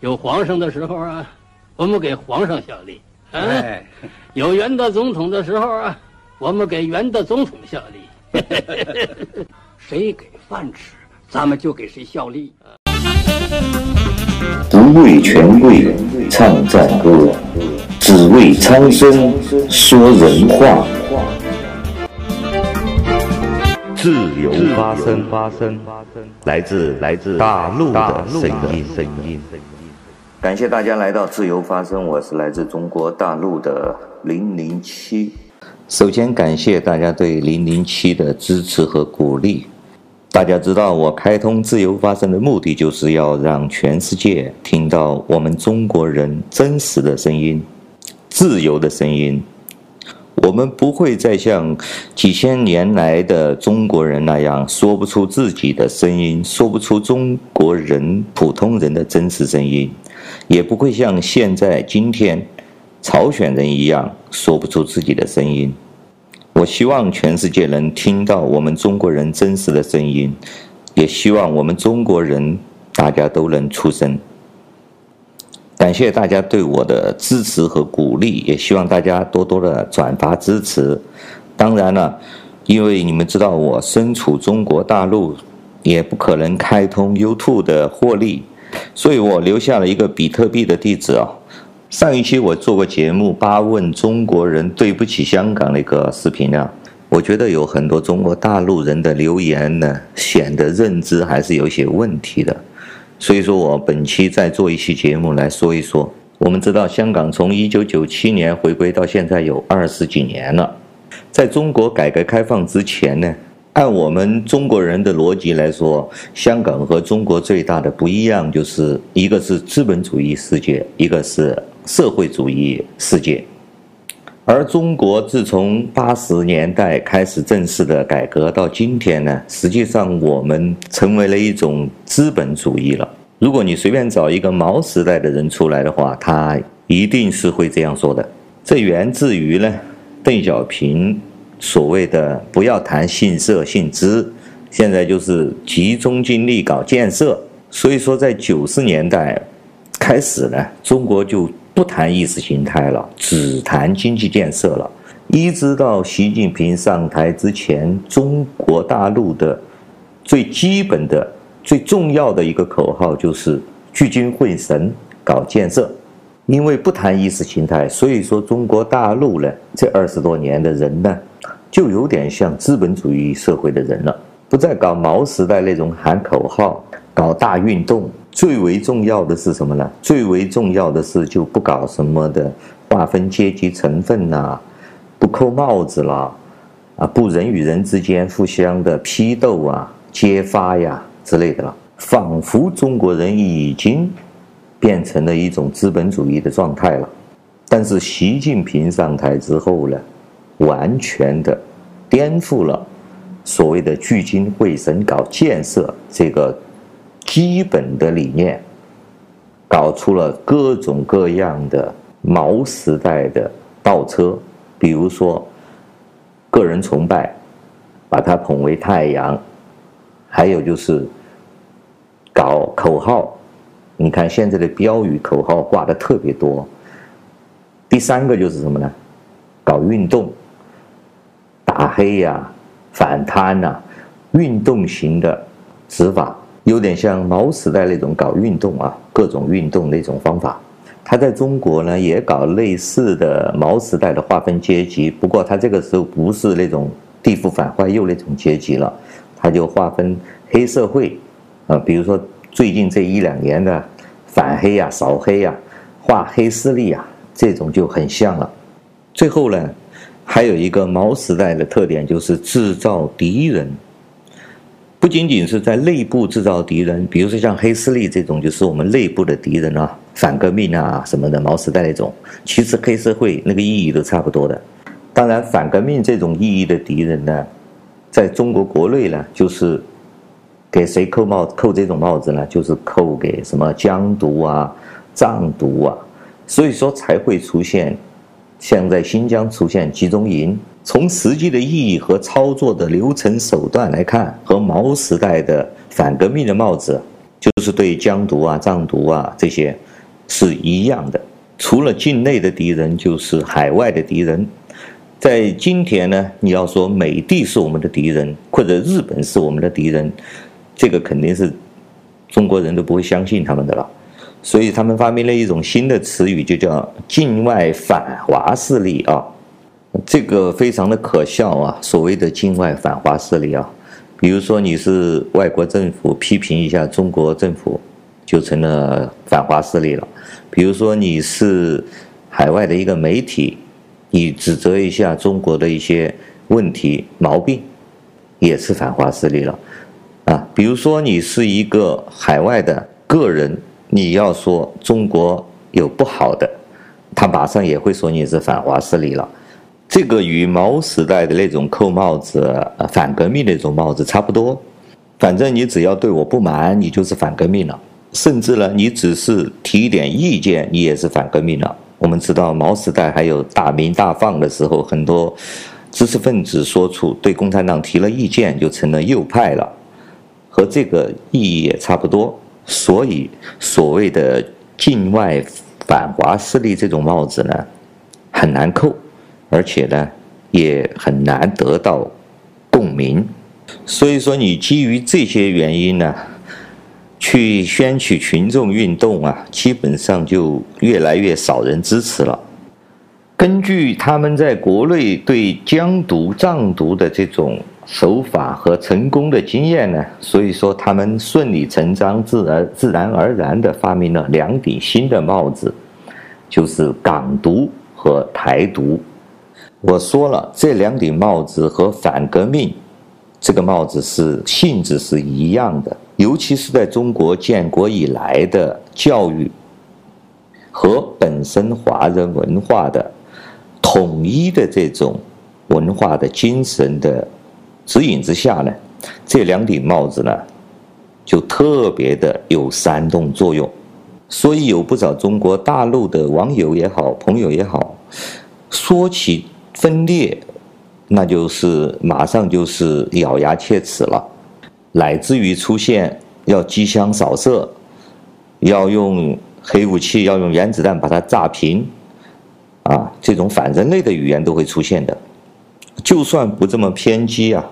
有皇上的时候啊，我们给皇上效力；哎，有袁大总统的时候啊，我们给袁大总统效力。谁给饭吃，咱们就给谁效力。不为权贵唱赞歌，只为苍生说人话。自由发声，发声，来自来自大陆的声音，声音。感谢大家来到自由发声，我是来自中国大陆的零零七。首先感谢大家对零零七的支持和鼓励。大家知道，我开通自由发声的目的，就是要让全世界听到我们中国人真实的声音，自由的声音。我们不会再像几千年来的中国人那样说不出自己的声音，说不出中国人普通人的真实声音，也不会像现在今天朝鲜人一样说不出自己的声音。我希望全世界能听到我们中国人真实的声音，也希望我们中国人大家都能出声。感谢大家对我的支持和鼓励，也希望大家多多的转发支持。当然了，因为你们知道我身处中国大陆，也不可能开通 YouTube 的获利，所以我留下了一个比特币的地址啊。上一期我做过节目《八问中国人对不起香港》那个视频啊，我觉得有很多中国大陆人的留言呢，显得认知还是有些问题的。所以说我本期再做一期节目来说一说。我们知道香港从一九九七年回归到现在有二十几年了，在中国改革开放之前呢，按我们中国人的逻辑来说，香港和中国最大的不一样就是一个是资本主义世界，一个是社会主义世界。而中国自从八十年代开始正式的改革到今天呢，实际上我们成为了一种资本主义了。如果你随便找一个毛时代的人出来的话，他一定是会这样说的。这源自于呢，邓小平所谓的“不要谈姓社姓资”，现在就是集中精力搞建设。所以说，在九十年代开始呢，中国就。不谈意识形态了，只谈经济建设了。一直到习近平上台之前，中国大陆的最基本的、最重要的一个口号就是聚精会神搞建设。因为不谈意识形态，所以说中国大陆呢，这二十多年的人呢，就有点像资本主义社会的人了，不再搞毛时代那种喊口号、搞大运动。最为重要的是什么呢？最为重要的是就不搞什么的划分阶级成分呐，不扣帽子啦，啊，不人与人之间互相的批斗啊、揭发呀之类的了。仿佛中国人已经变成了一种资本主义的状态了。但是习近平上台之后呢，完全的颠覆了所谓的聚精会神搞建设这个。基本的理念，搞出了各种各样的毛时代的倒车，比如说个人崇拜，把它捧为太阳，还有就是搞口号，你看现在的标语口号挂的特别多。第三个就是什么呢？搞运动，打黑呀、反贪呐、运动型的执法。有点像毛时代那种搞运动啊，各种运动那种方法。他在中国呢也搞类似的毛时代的划分阶级，不过他这个时候不是那种地富反坏右那种阶级了，他就划分黑社会，啊，比如说最近这一两年的反黑呀、扫黑呀、划黑势力呀，这种就很像了。最后呢，还有一个毛时代的特点就是制造敌人。不仅仅是在内部制造敌人，比如说像黑势力这种，就是我们内部的敌人啊，反革命啊什么的，毛时代那种。其实黑社会那个意义都差不多的。当然，反革命这种意义的敌人呢，在中国国内呢，就是给谁扣帽扣这种帽子呢？就是扣给什么疆独啊、藏独啊，所以说才会出现像在新疆出现集中营。从实际的意义和操作的流程手段来看，和毛时代的反革命的帽子，就是对疆独啊、藏独啊这些是一样的，除了境内的敌人，就是海外的敌人。在今天呢，你要说美帝是我们的敌人，或者日本是我们的敌人，这个肯定是中国人都不会相信他们的了。所以他们发明了一种新的词语，就叫“境外反华势力”啊，这个非常的可笑啊。所谓的境外反华势力啊，比如说你是外国政府批评一下中国政府，就成了反华势力了；比如说你是海外的一个媒体。你指责一下中国的一些问题毛病，也是反华势力了，啊，比如说你是一个海外的个人，你要说中国有不好的，他马上也会说你是反华势力了。这个与毛时代的那种扣帽子、反革命那种帽子差不多，反正你只要对我不满，你就是反革命了，甚至呢，你只是提一点意见，你也是反革命了。我们知道毛时代还有大鸣大放的时候，很多知识分子说出对共产党提了意见，就成了右派了，和这个意义也差不多。所以，所谓的境外反华势力这种帽子呢，很难扣，而且呢，也很难得到共鸣。所以说，你基于这些原因呢，去掀起群众运动啊，基本上就越来越少人支持了。根据他们在国内对疆独、藏独的这种手法和成功的经验呢，所以说他们顺理成章、自然自然而然地发明了两顶新的帽子，就是港独和台独。我说了，这两顶帽子和反革命这个帽子是性质是一样的。尤其是在中国建国以来的教育和本身华人文化的统一的这种文化的精神的指引之下呢，这两顶帽子呢就特别的有煽动作用，所以有不少中国大陆的网友也好，朋友也好，说起分裂，那就是马上就是咬牙切齿了。乃至于出现要机枪扫射，要用黑武器，要用原子弹把它炸平，啊，这种反人类的语言都会出现的。就算不这么偏激啊，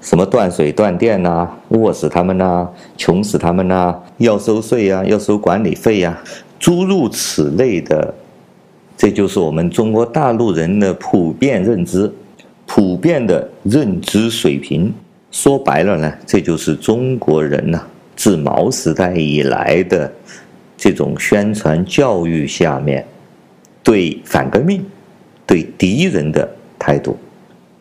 什么断水断电呐、饿死他们呐、穷死他们呐、要收税呀、要收管理费呀、诸如此类的，这就是我们中国大陆人的普遍认知，普遍的认知水平。说白了呢，这就是中国人呢自毛时代以来的这种宣传教育下面对反革命、对敌人的态度。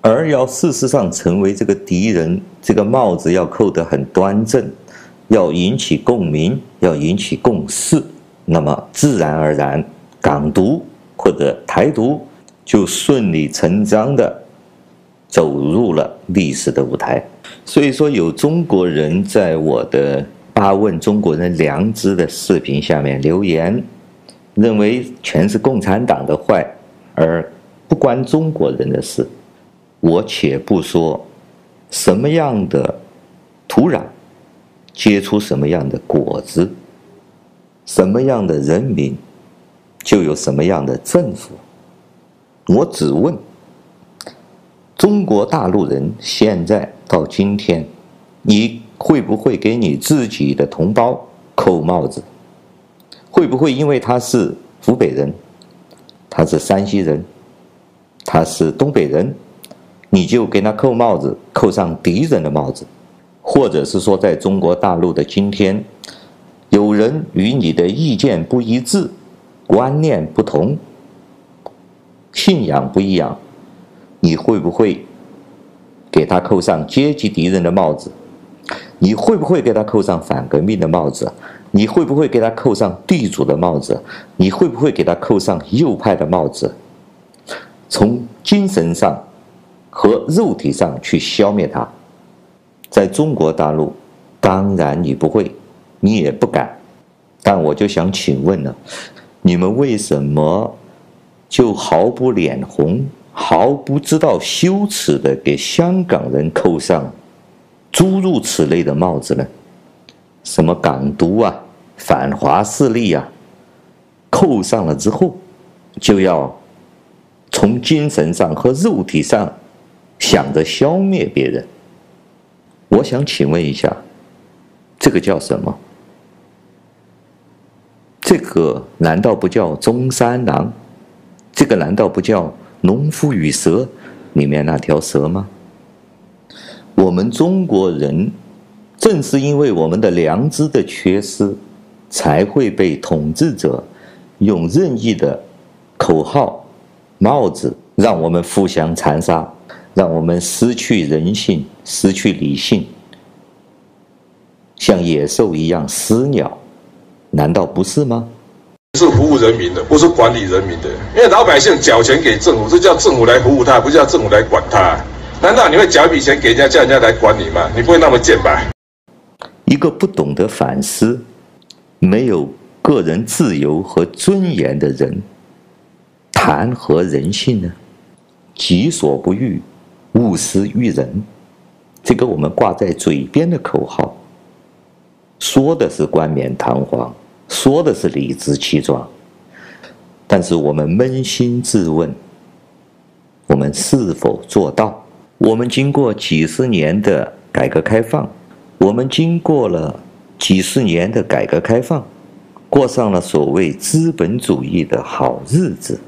而要事实上成为这个敌人，这个帽子要扣得很端正，要引起共鸣，要引起共识，那么自然而然，港独或者台独就顺理成章地走入了历史的舞台。所以说，有中国人在我的八问中国人良知的视频下面留言，认为全是共产党的坏，而不关中国人的事。我且不说什么样的土壤结出什么样的果子，什么样的人民就有什么样的政府。我只问中国大陆人现在。到今天，你会不会给你自己的同胞扣帽子？会不会因为他是湖北人，他是山西人，他是东北人，你就给他扣帽子，扣上敌人的帽子？或者是说，在中国大陆的今天，有人与你的意见不一致，观念不同，信仰不一样，你会不会？给他扣上阶级敌人的帽子，你会不会给他扣上反革命的帽子？你会不会给他扣上地主的帽子？你会不会给他扣上右派的帽子？从精神上和肉体上去消灭他？在中国大陆，当然你不会，你也不敢。但我就想请问了，你们为什么就毫不脸红？毫不知道羞耻的给香港人扣上诸如此类的帽子呢？什么港独啊，反华势力啊，扣上了之后，就要从精神上和肉体上想着消灭别人。我想请问一下，这个叫什么？这个难道不叫中山狼？这个难道不叫《农夫与蛇》里面那条蛇吗？我们中国人正是因为我们的良知的缺失，才会被统治者用任意的口号、帽子，让我们互相残杀，让我们失去人性、失去理性，像野兽一样撕咬。难道不是吗？是服务人民的，不是管理人民的。因为老百姓缴钱给政府，是叫政府来服务他，不是叫政府来管他。难道你会缴一笔钱给人家，叫人家来管你吗？你不会那么贱吧？一个不懂得反思、没有个人自由和尊严的人，谈何人性呢？己所不欲，勿施于人。这个我们挂在嘴边的口号，说的是冠冕堂皇。说的是理直气壮，但是我们扪心自问，我们是否做到？我们经过几十年的改革开放，我们经过了几十年的改革开放，过上了所谓资本主义的好日子，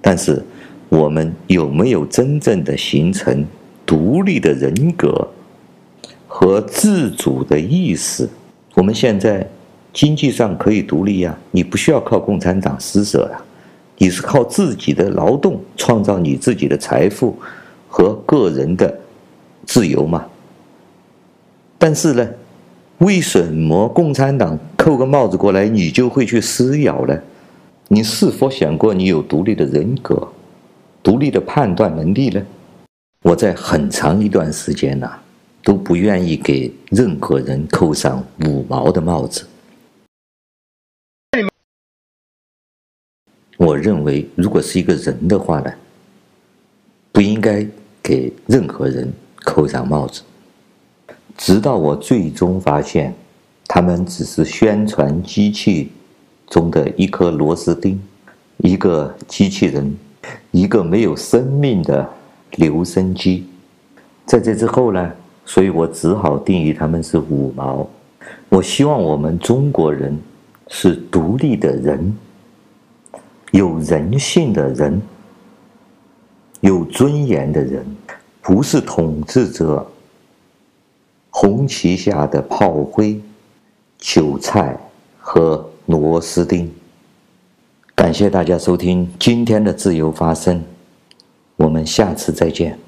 但是我们有没有真正的形成独立的人格和自主的意识？我们现在。经济上可以独立呀，你不需要靠共产党施舍呀，你是靠自己的劳动创造你自己的财富和个人的自由嘛。但是呢，为什么共产党扣个帽子过来，你就会去撕咬呢？你是否想过你有独立的人格、独立的判断能力呢？我在很长一段时间呐，都不愿意给任何人扣上五毛的帽子。我认为，如果是一个人的话呢，不应该给任何人扣上帽子。直到我最终发现，他们只是宣传机器中的一颗螺丝钉，一个机器人，一个没有生命的留声机。在这之后呢，所以我只好定义他们是五毛。我希望我们中国人是独立的人。有人性的人，有尊严的人，不是统治者红旗下的炮灰、韭菜和螺丝钉。感谢大家收听今天的自由发声，我们下次再见。